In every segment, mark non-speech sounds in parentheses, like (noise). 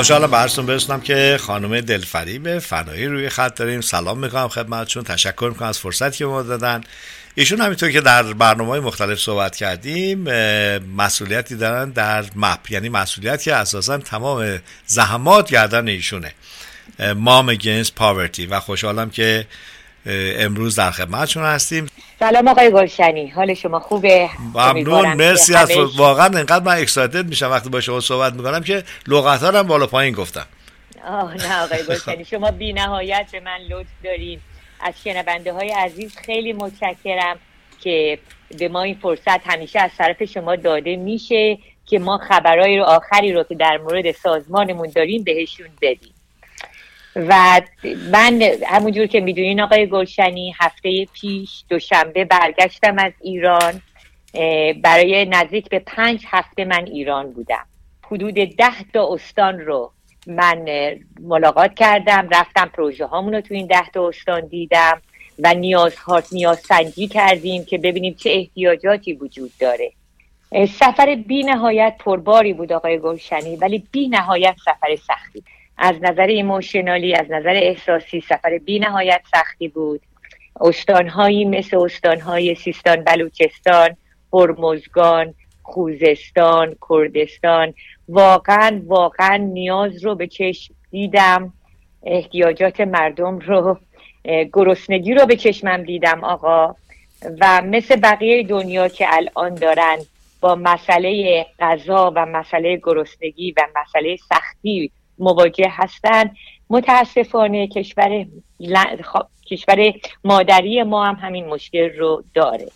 خوشحالم براتون برسونم که خانم دلفریب فنایی روی خط داریم. سلام می‌کنم خدمتشون تشکر می‌کنم از فرصتی که ما دادن. ایشون همینطور که در برنامه مختلف صحبت کردیم مسئولیتی دارن در مپ. یعنی مسئولیت که اساسا تمام زحمات گردن ایشونه. مام گینز پاورتی و خوشحالم که امروز در خدمتشون هستیم. سلام آقای گلشنی. حال شما خوبه؟ ممنون. مرسی از واقعا انقدر من اکسایتد میشم وقتی با شما صحبت می‌کنم که لغت هم بالا پایین گفتم. آه نه آقای گلشنی. شما بی نهایت به من لطف دارین. از شنونده های عزیز خیلی متشکرم که به ما این فرصت همیشه از طرف شما داده میشه که ما خبرهای رو آخری رو که در مورد سازمانمون داریم بهشون بدیم. و من همونجور که می‌دونین آقای گلشنی هفته پیش دوشنبه برگشتم از ایران برای نزدیک به پنج هفته من ایران بودم. حدود ده تا استان رو من ملاقات کردم رفتم پروژه هامون رو تو این ده تا استان دیدم و نیاز نیاز سنجی کردیم که ببینیم چه احتیاجاتی وجود داره. سفر بی نهایت پرباری بود آقای گلشنی ولی بی نهایت سفر سختی. از نظر ایموشنالی از نظر احساسی سفر بی نهایت سختی بود. استانهایی مثل استانهای سیستان بلوچستان هرمزگان خوزستان کردستان واقعا واقعا نیاز رو به چشم دیدم. احتیاجات مردم رو گرسنگی رو به چشمم دیدم آقا. و مثل بقیه دنیا که الان دارن با مسئله غذا و مسئله گرسنگی و مسئله سختی مواجه هستند متاسفانه کشور کشور مادری ما هم همین مشکل رو داره.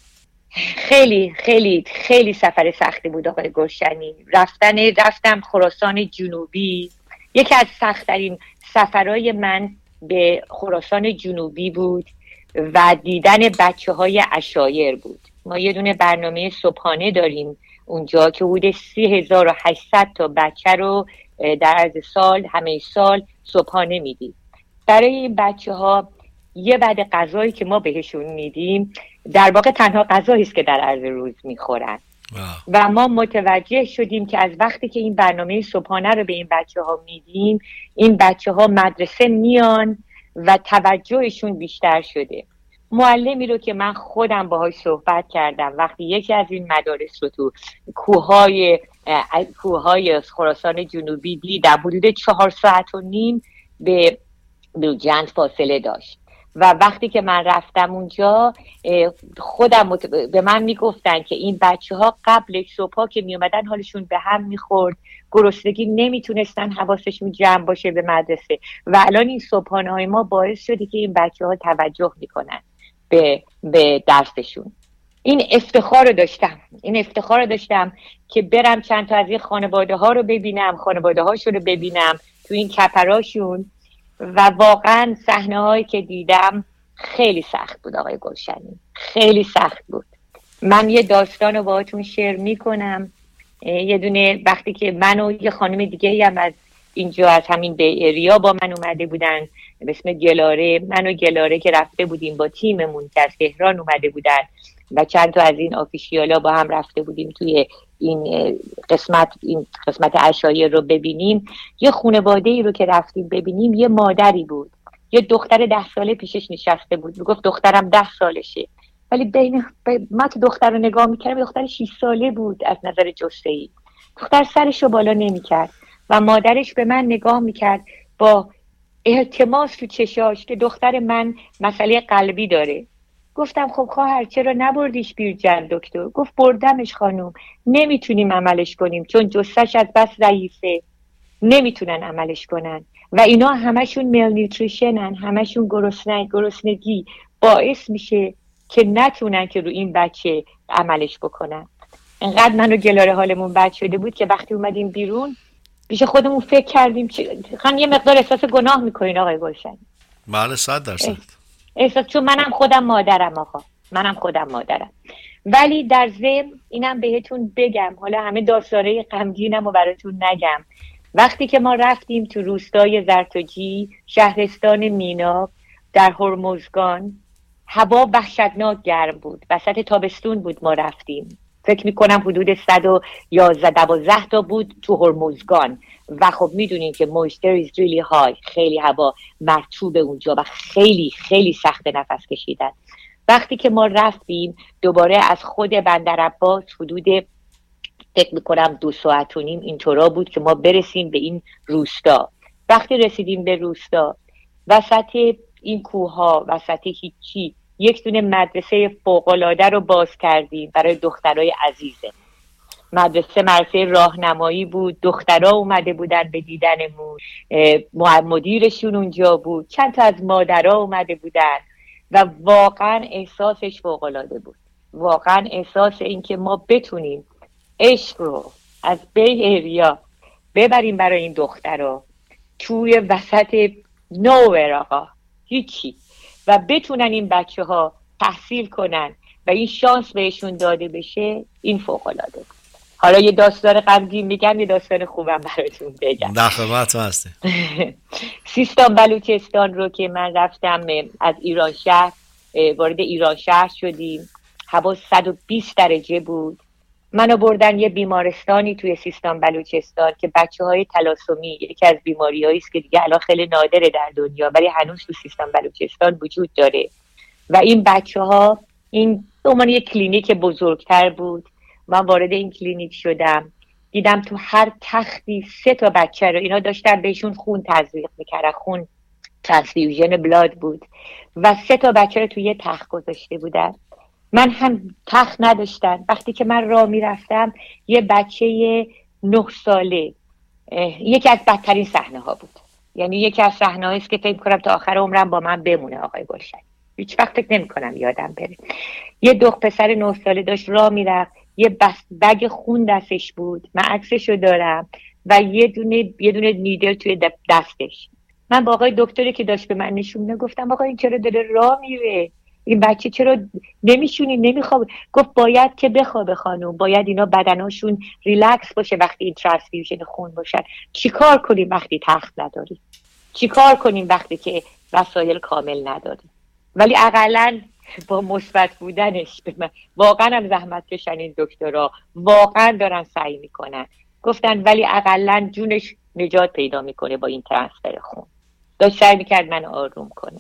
خیلی خیلی خیلی سفر سختی بود آقای گلشنی. رفتن رفتم خراسان جنوبی. یکی از سختترین سفرهای من به خراسان جنوبی بود و دیدن بچه های اشایر بود. ما یه دونه برنامه صبحانه داریم اونجا که حدود 3800 تا بچه رو در عرض سال همه سال صبحانه میدیم برای این بچه ها یه بعد غذایی که ما بهشون میدیم در واقع تنها غذایی است که در عرض روز می‌خورن. و ما متوجه شدیم که از وقتی که این برنامه صبحانه رو به این بچه ها میدیم این بچه ها مدرسه میان و توجهشون بیشتر شده. معلمی رو که من خودم باهاش صحبت کردم. وقتی یکی از این مدارس رو تو کوههای کوههای خراسان جنوبی دیدم حدود چهار ساعت و نیم به لوجند فاصله داشت. و وقتی که من رفتم اونجا خودم به من می‌گفتن که این بچه ها قبل صبح که میومدن حالشون به هم می‌خورد. گرسنگی نمی‌تونستن حواسشون جمع باشه به مدرسه. و الان این صبحانه های ما باعث شده که این بچه ها توجه می‌کنن. به, به درسشون این افتخار رو داشتم. این افتخار رو داشتم که برم چند تا از این خانواده ها رو ببینم خانواده هاشون رو ببینم تو این کپراشون. و واقعا صحنه هایی که دیدم خیلی سخت بود آقای گلشنی. خیلی سخت بود. من یه داستان رو باهاتون شیر می‌کنم. یه دونه وقتی که من و یه خانم دیگه هم از اینجا از همین به اریا با من اومده بودن. به اسم گلاره من و گلاره که رفته بودیم با تیممون که از تهران اومده بودن و چند تا از این آفیشیالا با هم رفته بودیم توی این قسمت این قسمت اشایر رو ببینیم. یه خانواده ای رو که رفتیم ببینیم یه مادری بود. یه دختر ده ساله پیشش نشسته بود. می‌گفت دخترم ده سالشه. ولی بین ما که دختر رو نگاه می‌کردم دختر 6 ساله بود از نظر جسته ای دختر سرش رو بالا نمی‌کرد و مادرش به من نگاه می‌کرد با التماس تو چشاش که دختر من مسئله قلبی داره. گفتم خب خواهر چرا نبردیش بیرجن دکتر؟ گفت بردمش خانوم. نمی‌تونیم عملش کنیم چون جستش از بس ضعیفه. نمی‌تونن عملش کنن. و اینا همشون میل نیوتریشنن همشون گرسنه گرسنگی. باعث میشه که نتونن که رو این بچه عملش بکنن. انقدر منو گلاره حالمون بد شده بود که وقتی اومدیم بیرون پیش خودمون فکر کردیم خان یه مقدار احساس گناه می‌کنین آقای گلشن. بله صد درصد. احساس چون منم خودم مادرم آقا. منم خودم مادرم. ولی در ضمن اینم بهتون بگم حالا همه داستاره غمگینم و براتون نگم. وقتی که ما رفتیم تو روستای زرتوجی شهرستان مینا در هرمزگان هوا وحشتناک گرم بود. وسط تابستون بود ما رفتیم. فکر می‌کنم حدود 111 12 تا بود تو هرمزگان. و خب می‌دونین که مویستر is really high خیلی هوا مرتوب اونجا و خیلی خیلی سخت نفس کشیدن. وقتی که ما رفتیم دوباره از خود بندر عباس حدود فکر می‌کنم دو ساعت و نیم اینطورا بود که ما برسیم به این روستا. وقتی رسیدیم به روستا وسط این کوه ها وسط هیچی یک دونه مدرسه فوقالعاده رو باز کردیم برای دخترای عزیزه. مدرسه مدرسه راهنمایی بود دخترها اومده بودن به دیدنمون مدیرشون اونجا بود چند تا از مادرها اومده بودن و واقعا احساسش فوقالعاده بود. واقعا احساس اینکه ما بتونیم عشق رو از بی ایریا ببریم برای این دخترها. توی وسط نوور آقا هیچی. و بتونن این بچه ها تحصیل کنن و این شانس بهشون داده بشه این فوق العاده حالا یه داستان غمگین میگم یه داستان خوبم براتون بگم. در خدمت هستی. (laughs) سیستان بلوچستان رو که من رفتم از ایران شهر وارد ایران شهر شدیم. هوا 120 درجه بود. منو بردن یه بیمارستانی توی سیستان بلوچستان که بچه های تالاسمی یکی از بیماری است که دیگه الان خیلی نادره در دنیا ولی هنوز تو سیستان بلوچستان وجود داره. و این بچه ها این عنوان یه کلینیک بزرگتر بود. من وارد این کلینیک شدم. دیدم تو هر تختی سه تا بچه رو اینا داشتن بهشون خون تزریق می‌کردن خون transfusion blood بود. و سه تا بچه رو توی یه تخت گذاشته بودن. من هم تخت نداشتم. وقتی که من راه می‌رفتم یه بچه نه ساله یکی از بدترین صحنه ها بود. یعنی یکی از صحنه است که فکر کنم تا آخر عمرم با من بمونه آقای گلشن. هیچ وقت فکر نمی کنم یادم بره. یه دختر پسر نه ساله داشت راه می‌رفت. یه بس بگ خون دستش بود. من عکسش رو دارم و یه دونه یه دونه نیدل توی دستش. من با آقای دکتری که داشت به من نشون گفتم آقا این چرا داره راه میره؟ این بچه چرا نمیشونی؟ نمیخواب. گفت باید که بخوابه خانوم. باید اینا بدناشون ریلکس باشه وقتی این transfusion خون باشن. چیکار کنیم وقتی تخت نداریم؟ چیکار کنیم وقتی که وسایل کامل نداریم؟ ولی اقلا با مثبت بودنش به من واقعا هم زحمت کشن این دکترها واقعا دارن سعی می‌کنن. گفتن ولی اقلا جونش نجات پیدا می‌کنه با این ترانسفر خون. داشت سعی می‌کرد من آروم کنه.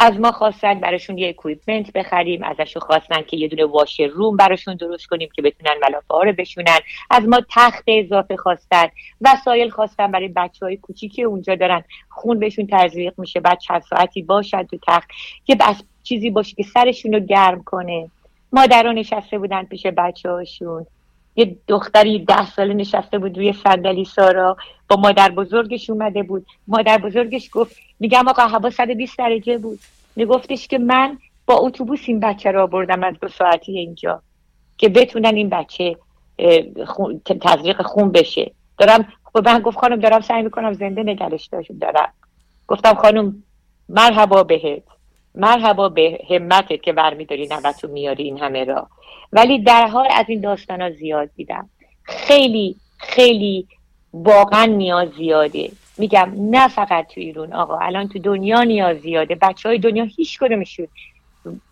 از ما خواستن براشون یه اکویپمنت بخریم ازشون خواستن که یه دونه واش روم براشون درست کنیم که بتونن ملافه ها رو بشونن. از ما تخت اضافه خواستن وسایل خواستن برای بچه های کوچیکی اونجا دارن. خون بهشون تزریق میشه بعد چند ساعتی باشن تو تخت که بس چیزی باشه که سرشون رو گرم کنه. مادران نشسته بودن پیش بچه هاشون یه دختری ده ساله نشسته بود روی صندلی سارا با مادر بزرگش اومده بود. مادر بزرگش گفت میگم آقا هوا 120 درجه بود. میگفتش که من با اتوبوس این بچه را بردم از دو ساعتی اینجا که بتونن این بچه خون، تزریق خون بشه. دارم خب من گفت خانم دارم سعی می‌کنم زنده نگرش دارم. گفتم خانم مرحبا بهت. مرحبا به همتت که برمیداری نوتو میاری این همه را. ولی در حال از این داستان ها زیاد دیدم. خیلی خیلی واقعا نیاز زیاده. میگم نه فقط تو ایران آقا الان تو دنیا نیاز زیاده. بچه های دنیا هیچ کدومشون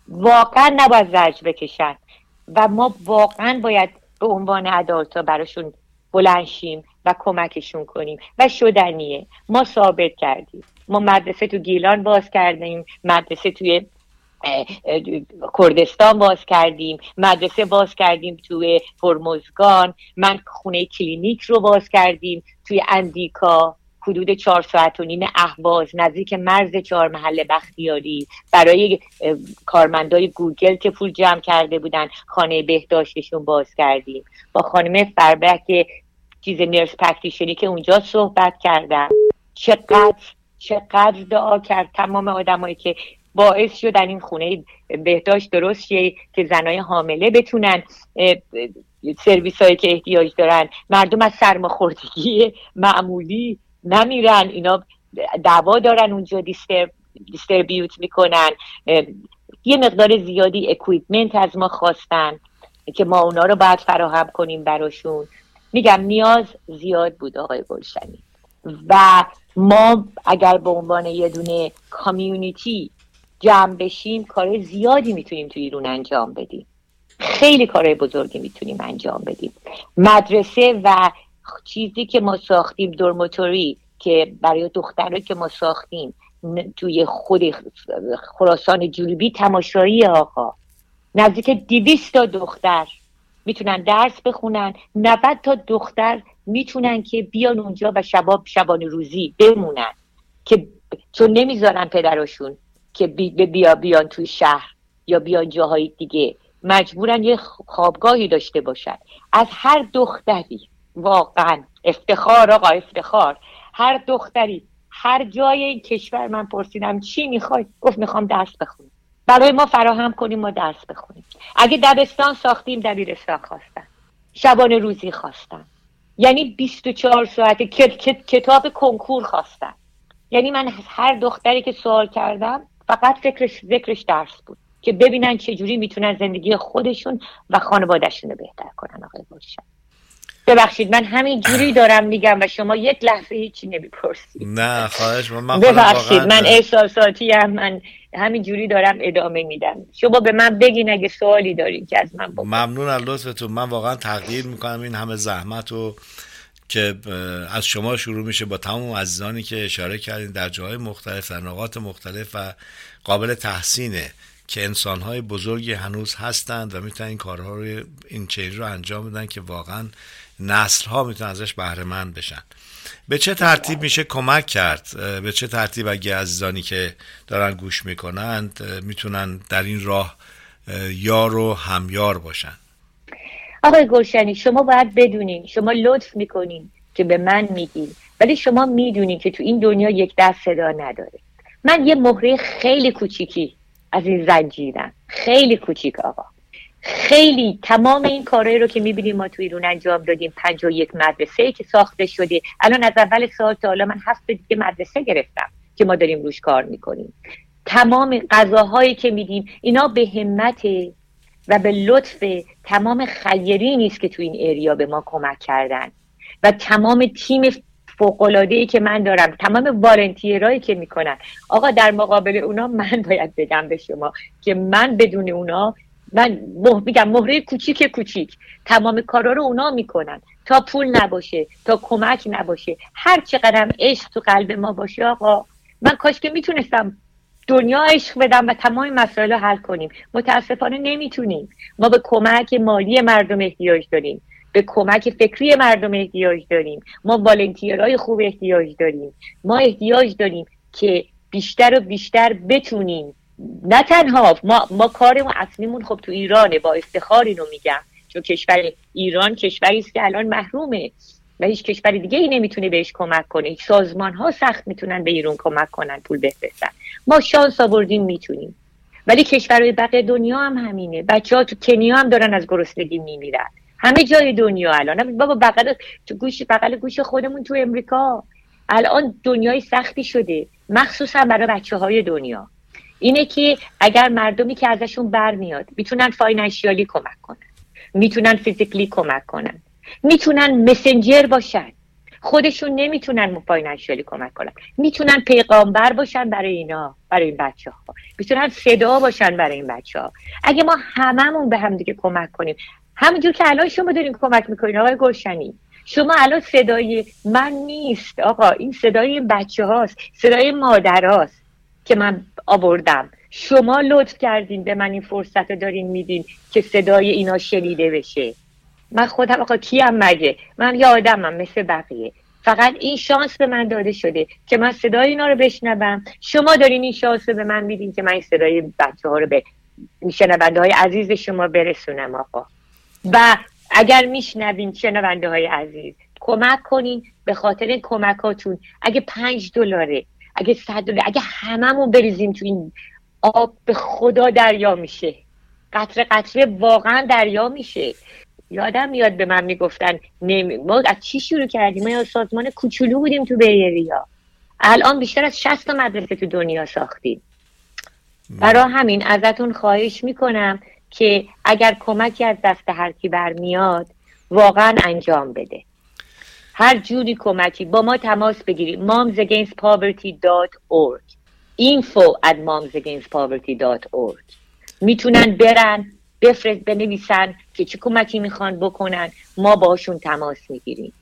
واقعا نباید زرج بکشن. و ما واقعا باید به عنوان ادالتا براشون بلنشیم و کمکشون کنیم. و شدنیه. ما ثابت کردیم. ما مدرسه تو گیلان باز کردیم مدرسه توی کردستان باز کردیم مدرسه باز کردیم توی هرمزگان من خونه کلینیک رو باز کردیم توی اندیکا حدود چهار ساعت و نیم اهواز نزدیک مرز چهارمحال بختیاری. برای کارمندای گوگل که پول جمع کرده بودن خانه بهداشتشون باز کردیم. با خانم فربک چیز nurse practitioner ی که اونجا صحبت کردم. چقدر چقدر دعا کرد تمام آدمایی که باعث شدن این خونه بهداشت درست شه که زنای حامله بتونن سرویس هایی که احتیاج دارن. مردم از سرماخوردگی معمولی نمیرن. اینا دوا دارن اونجا distr- distribute می‌کنن. یه مقدار زیادی equipment از ما خواستن که ما اونا رو باید فراهم کنیم براشون. میگم نیاز زیاد بود آقای گلشنی. و ما اگر به عنوان یه دونه کامیونیتی جمع بشیم کار زیادی می‌تونیم تو ایران انجام بدیم. خیلی کارهای بزرگی می‌تونیم انجام بدیم. مدرسه و چیزی که ما ساختیم دورموتوری که برای دخترایی که ما ساختیم توی خود خراسان جنوبی تماشایی آقا. نزدیک دیویست تا دختر می‌تونن درس بخونن. 90 تا دختر می‌تونن که بیان اونجا و شباب شبان روزی بمونن. که چون نمی‌ذارن پدراشون که بیا بیان توی شهر یا بیان جاهای دیگه. مجبورن یه خوابگاهی داشته باشن. از هر دختری واقعا. افتخار آقا افتخار. هر دختری هر جای این کشور من پرسیدم چی می‌خوای؟ گفت می‌خوام درس بخونم. برای ما فراهم کنیم ما درس بخونیم. اگه دبستان ساختیم دبیرستان خواستن. شبانه روزی خواستن. یعنی 24 ساعت کتاب کنکور خواستن یعنی من هر دختری که سوال کردم فقط فکرش ذکرش درس بود که ببینن چجوری می‌تونن زندگی خودشون و خانوادهشون رو بهتر کنن آقای باشن ببخشید من همین جوری (laughs) دارم میگم و شما یک لحظه هیچی نمی‌پرسید. نه خواهش من ببخشید من احساساتی هم من همین جوری دارم ادامه میدم. شما به من بگین اگه سوالی دارین که از من بکنم ممنون از لطفتون. من واقعا تقدیر می‌کنم. این همه زحمت و که از شما شروع میشه با تمام عزیزانی که اشاره کردین در جاهای مختلف در نقاط مختلف و قابل تحسینه که انسانهای بزرگی هنوز هستند و می‌تونن این کارها رو این چیز رو انجام بدن که واقعا نسل ها می‌تونن ازش بهره مند بشن. به چه ترتیب میشه کمک کرد؟ به چه ترتیب اگه عزیزانی که دارن گوش می‌کنند می‌تونن در این راه یار و همیار باشن؟ آقای گلشنی شما باید بدونین شما لطف می‌کنین که به من میگین ولی شما می‌دونین که تو این دنیا یک دست صدا نداره. من یه مهره خیلی کوچیکی از این زنجیرم. خیلی کوچیک آقا. خیلی تمام این کارهایی رو که می‌بینیم ما تو ایران انجام دادیم. پنج و یک مدرسه که ساخته شده. الان از اول سال تا حالا من هفت دیگه مدرسه گرفتم که ما داریم روش کار می‌کنیم. تمام غذاهایی که میدیم اینا به همت و به لطف تمام خیری نیست که تو این ایریا به ما کمک کردن. و تمام تیم فوقلاده ای که من دارم تمام والنتیرایی که می‌کنن. آقا در مقابل اونا من باید بگم به شما که من بدون اونا من میگم مهره کوچیک کوچیک. تمام کارا رو اونا می‌کنن. تا پول نباشه تا کمک نباشه. هر چقدر عشق تو قلب ما باشه آقا. من کاش که می‌تونستم دنیا عشق بدم و تمام مسائل رو حل کنیم. متاسفانه نمی‌تونیم. ما به کمک مالی مردم احتیاج داریم. به کمک فکری مردم احتیاج داریم. ما والنتیرهای خوب احتیاج داریم. ما احتیاج داریم که بیشتر و بیشتر بتونیم نه تنها ما, ما کارمون اصلیمون خب تو ایرانه با افتخار اینو میگم. چون کشور ایران کشوری است که الان محرومه و هیچ کشور دیگه ای نمی‌تونه بهش کمک کنه. هیچ سازمان ها سخت می‌تونن به ایران کمک کنن پول بفرستن. ما شانس آوردیم می‌تونیم. ولی کشورهای بقیه دنیا هم همینه. بچه ها تو کنیا هم دارن از گرسنگی میمیرن. همه جای دنیا الان. بابا بغل تو گوش بغل گوش خودمون تو امریکا. الان دنیای سختی شده. مخصوصا برای بچه های دنیا. اینه که اگر مردمی که ازشون برمیاد می‌تونن فاینانشیالی کمک کنن. می‌تونن فیزیکلی کمک کنن. می‌تونن مسنجر باشن. خودشون نمی‌تونن فاینانشیالی کمک کنن. می‌تونن پیغامبر باشن برای اینا برای این بچه ها می‌تونن صدا باشن برای این بچه ها اگه ما هممون به هم دیگه کمک کنیم همونجور که الان شما دارین کمک می‌کنین آقای گلشنی. شما الان صدای من نیست آقا. این صدای بچه هاست صدای مادر هاست که من آوردم. شما لطف کردین به من این فرصت رو دارین میدین که صدای اینا شنیده بشه. من خودم آقا کیم مگه؟ من یه آدمم مثل بقیه. فقط این شانس به من داده شده که من صدای اینا رو بشنوم. شما دارین این شانس رو به من میدین که من این صدای بچه ها رو به شنونده های عزیز شما برسونم آقا. و اگر میشنوین شنونده های عزیز کمک کنین به خاطر کمکاتون. اگه پنج دلاره اگه صد اگه هممون بریزیم تو این آب به خدا دریا میشه. قطره قطره واقعا دریا میشه. یادم میاد به من می‌گفتن نمی... ما از چی شروع کردیم؟ ما یا سازمان کوچولو بودیم تو بیریا الان بیشتر از 60 مدرسه تو دنیا ساختیم. برای همین ازتون خواهش می‌کنم که اگر کمکی از دست هر کی برمیاد واقعا انجام بده. هر جوری کمکی با ما تماس بگیرید momsagainstpoverty.org info at momsagainstpoverty.org می‌تونن برن بفرست بنویسن که چه کمکی می‌خوان بکنن. ما باشون تماس می‌گیریم.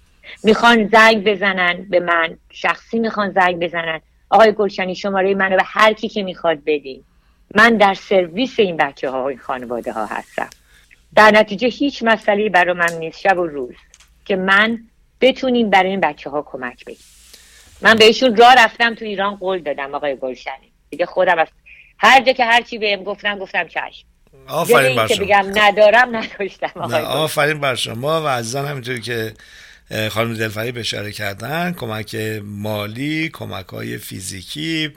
می‌خوان زنگ بزنن به من. شخصی می‌خوان زنگ بزنن. آقای گلشنی شماره منو به هر کی که می‌خواد بدین. من در سرویس این بچه ها و این خانواده ها هستم. در نتیجه هیچ مسئله برای من نیست. شب و روز. که من بتونیم برای این بچه ها کمک بگیم من بهشون راه رفتم تو ایران قول دادم آقای گلشنی. دیگه خودم از هر جا که هر چی بهم گفتم گفتم چشم. آفرین بر شما. بگم ندارم نداشتم آفرین بر شما. و عزیزان همینطوری که خانم دلفری بشاره کردن کمک مالی کمک های فیزیکی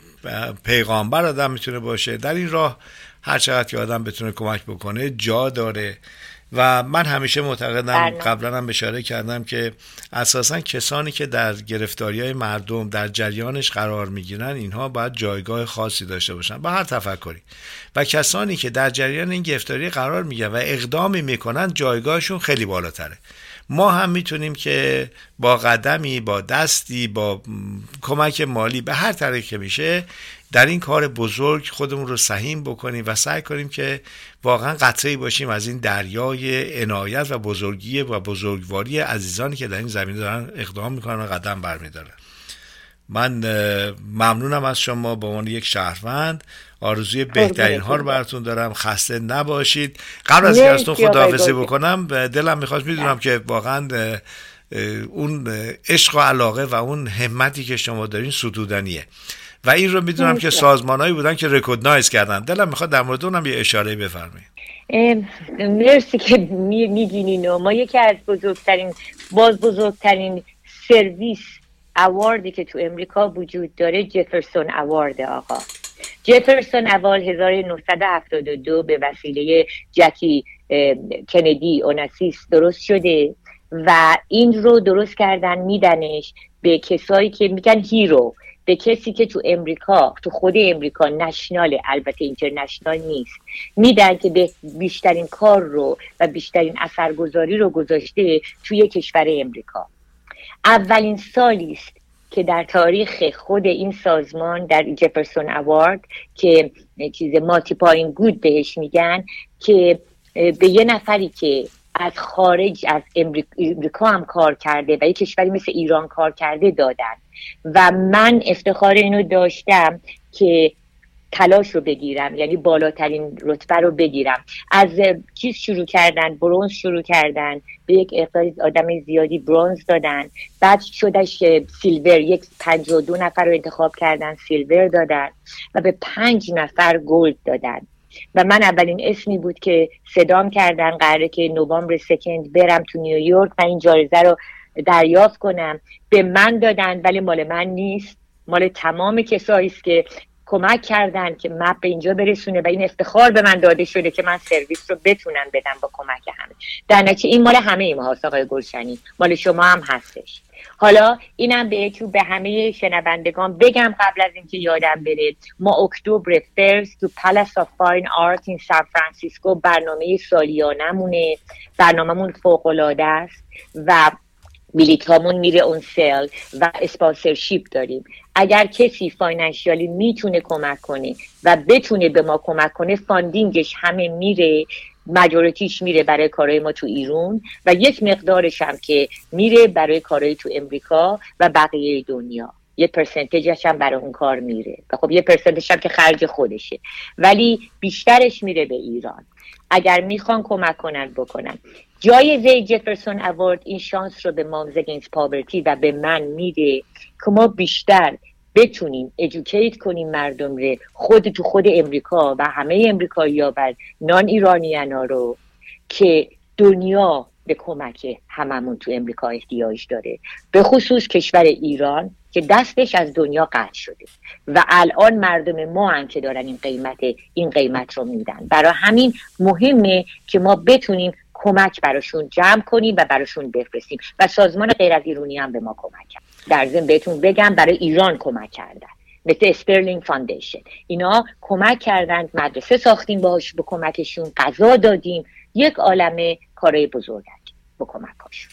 پیغامبر آدم می‌تونه باشه. در این راه هر چقدر که آدم بتونه کمک بکنه جا داره. و من همیشه معتقدم بله. قبلا هم اشاره کردم که اساسا کسانی که در گرفتاری های مردم در جریانش قرار می‌گیرن اینها باید جایگاه خاصی داشته باشن با هر تفکری و کسانی که در جریان این گرفتاری قرار می‌گیرن و اقدامی می‌کنن جایگاهشون خیلی بالاتره ما هم می‌تونیم که با قدمی با دستی با کمک مالی به هر طریق که میشه در این کار بزرگ خودمون رو سهیم بکنیم و سعی کنیم که واقعا قطعی باشیم از این دریای عنایت و بزرگی و بزرگواری عزیزانی که در این زمینه دارن اقدام می‌کنن و قدم برمیدارن. من ممنونم از شما. به عنوان یک شهروند آرزوی بهترین ها رو براتون دارم. خسته نباشید. قبل از اینکه از تو خداحافظی بکنم دلم می‌خواست می‌دونم که واقعا اون عشق و علاقه و اون همتی که شما دارین ستودنیه. و این رو می‌دونم که سازمانهایی بودن که رکودنایز کردن. دلم می‌خواد در مورد اونم یه اشاره بفرمایید. مرسی که میگین ما یکی از بزرگترین باز بزرگترین سرویس اواردی که تو امریکا وجود داره جفرسون اوارد آقا. جفرسون اوال 1972 به وسیله جکی کندی اوناسیس درست شده و این رو درست کردن میدنش به کسایی که میگن هیرو. به کسی که تو امریکا تو خود امریکا نشنال البته اینترنشنال نیست. میدن که به بیشترین کار رو و بیشترین اثرگذاری رو گذاشته توی کشور امریکا. اولین سالی است که در تاریخ خود این سازمان در جفرسون اوارد که چیز مالتیپاین گود بهش میگن که به یه نفری که از خارج از امریکا هم کار کرده و یه کشوری مثل ایران کار کرده دادن. و من افتخار اینو داشتم که تلاش رو بگیرم یعنی بالاترین رتبه رو بگیرم. از چیز شروع کردن برونز شروع کردن به یک اقدار آدم زیادی برونز دادن. بعد شدش silver یک پنج و دو نفر رو انتخاب کردن silver دادن و به پنج نفر gold دادن. و من اولین اسمی بود که صدام کردن قراره که November second برم تو نیویورک و این جایزه رو دریافت کنم. به من دادن ولی مال من نیست. مال تمام کسایی است که کمک کردن که MAP به اینجا برسونه و این افتخار به من داده شده که من سرویس رو بتونم بدم با کمک همه. در نتیجه این مال همه ماهاست آقای گلشنی. مال شما هم هستش. حالا اینم به به همه شنوندگان بگم قبل از اینکه یادم بره ما October first تو Palace of Fine Arts in San Francisco برنامه سالیانمونه برنامهمون فوق العاده است و بلیتامون میره on sale و sponsorship داریم. اگر کسی financially می‌تونه کمک کنه و بتونه به ما کمک کنه funding ش همه میره majority ش میره برای کارهای ما تو ایرون و یک مقدارش هم که میره برای کارهای تو امریکا و بقیه دنیا. یه percentage ش هم برای اون کار میره. و خب یه percent ش هم که خرج خودشه. ولی بیشترش میره به ایران. اگر می‌خوان کمک کنن بکنن. جایزه Jefferson Award این شانس رو به Moms Against Poverty و به من میده که ما بیشتر بتونیم educate کنیم مردم رو خود تو خود امریکا و همه امریکایی ها و نان ایرانیان ها رو که دنیا به کمک هممون تو امریکا احتیاج داره. به خصوص کشور ایران که دستش از دنیا قطع شده و الان مردم ما هم که دارن این قیمت این قیمت رو میدن. برای همین مهمه که ما بتونیم کمک براشون جمع کنیم و براشون بفرستیم و سازمان غیر از ایرانی هم به ما کمک کرد. در ضمن بهتون بگم برای ایران کمک کردن. مثل Sterling Foundation. اینا کمک کردند مدرسه ساختیم باهاش به کمکشون غذا دادیم. یک عالمه کارهای بزرگ با کمکاشون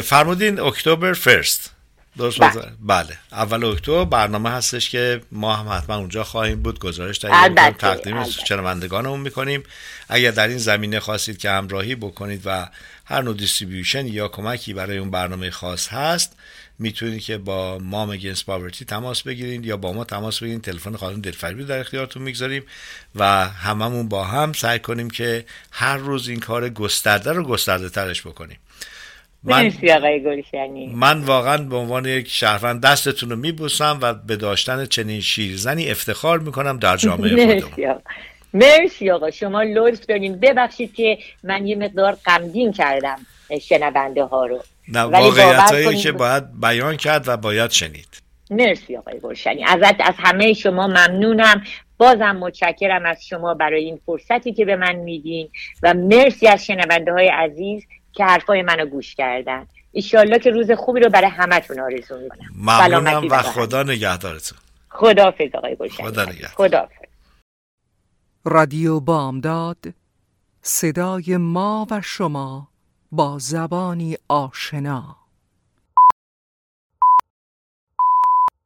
فرمودین October first درست بله. بله. اول اکتبر برنامه هستش که ما هم حتما اونجا خواهیم بود. گزارش البته، تقدیم. شنوندگانمون می‌کنیم. اگر در این زمینه خواستید که همراهی بکنید و هر نوع distribution یا کمکی برای اون برنامه خاص هست می‌تونید که با مام اگینست پاورتی تماس بگیرید یا با ما تماس بگیرید. تلفن خانم رو در اختیارتون می‌گذاریم و هممون با هم سعی کنیم که هر روز این کار گسترده رو گسترده ترش بکنیم. من, آقای من واقعا به عنوان یک شهروند دستتون رو میبوسم و به داشتن چنین شیرزنی افتخار می‌کنم در جامعه (laughs) خودمون. مرسی آقا. شما لطف دارین. ببخشید که من یه مقدار غمگین کردم شنونده ها رو. نه ولی واقعیت کنید- که باید بیان کرد و باید شنید. مرسی آقای گلشنی. ازت از همه شما ممنونم. بازم متشکرم از شما برای این فرصتی که به من میدین و مرسی از شنونده های عزیز. که حرفای منو گوش کردن. ایشالله که روز خوبی رو برای همتون آرزو می‌کنم. ممنونم و خدا نگهدارتون. خداحافظ آقای گلشنی خدا نگهدار. رادیو بامداد صدای ما و شما با زبانی آشنا.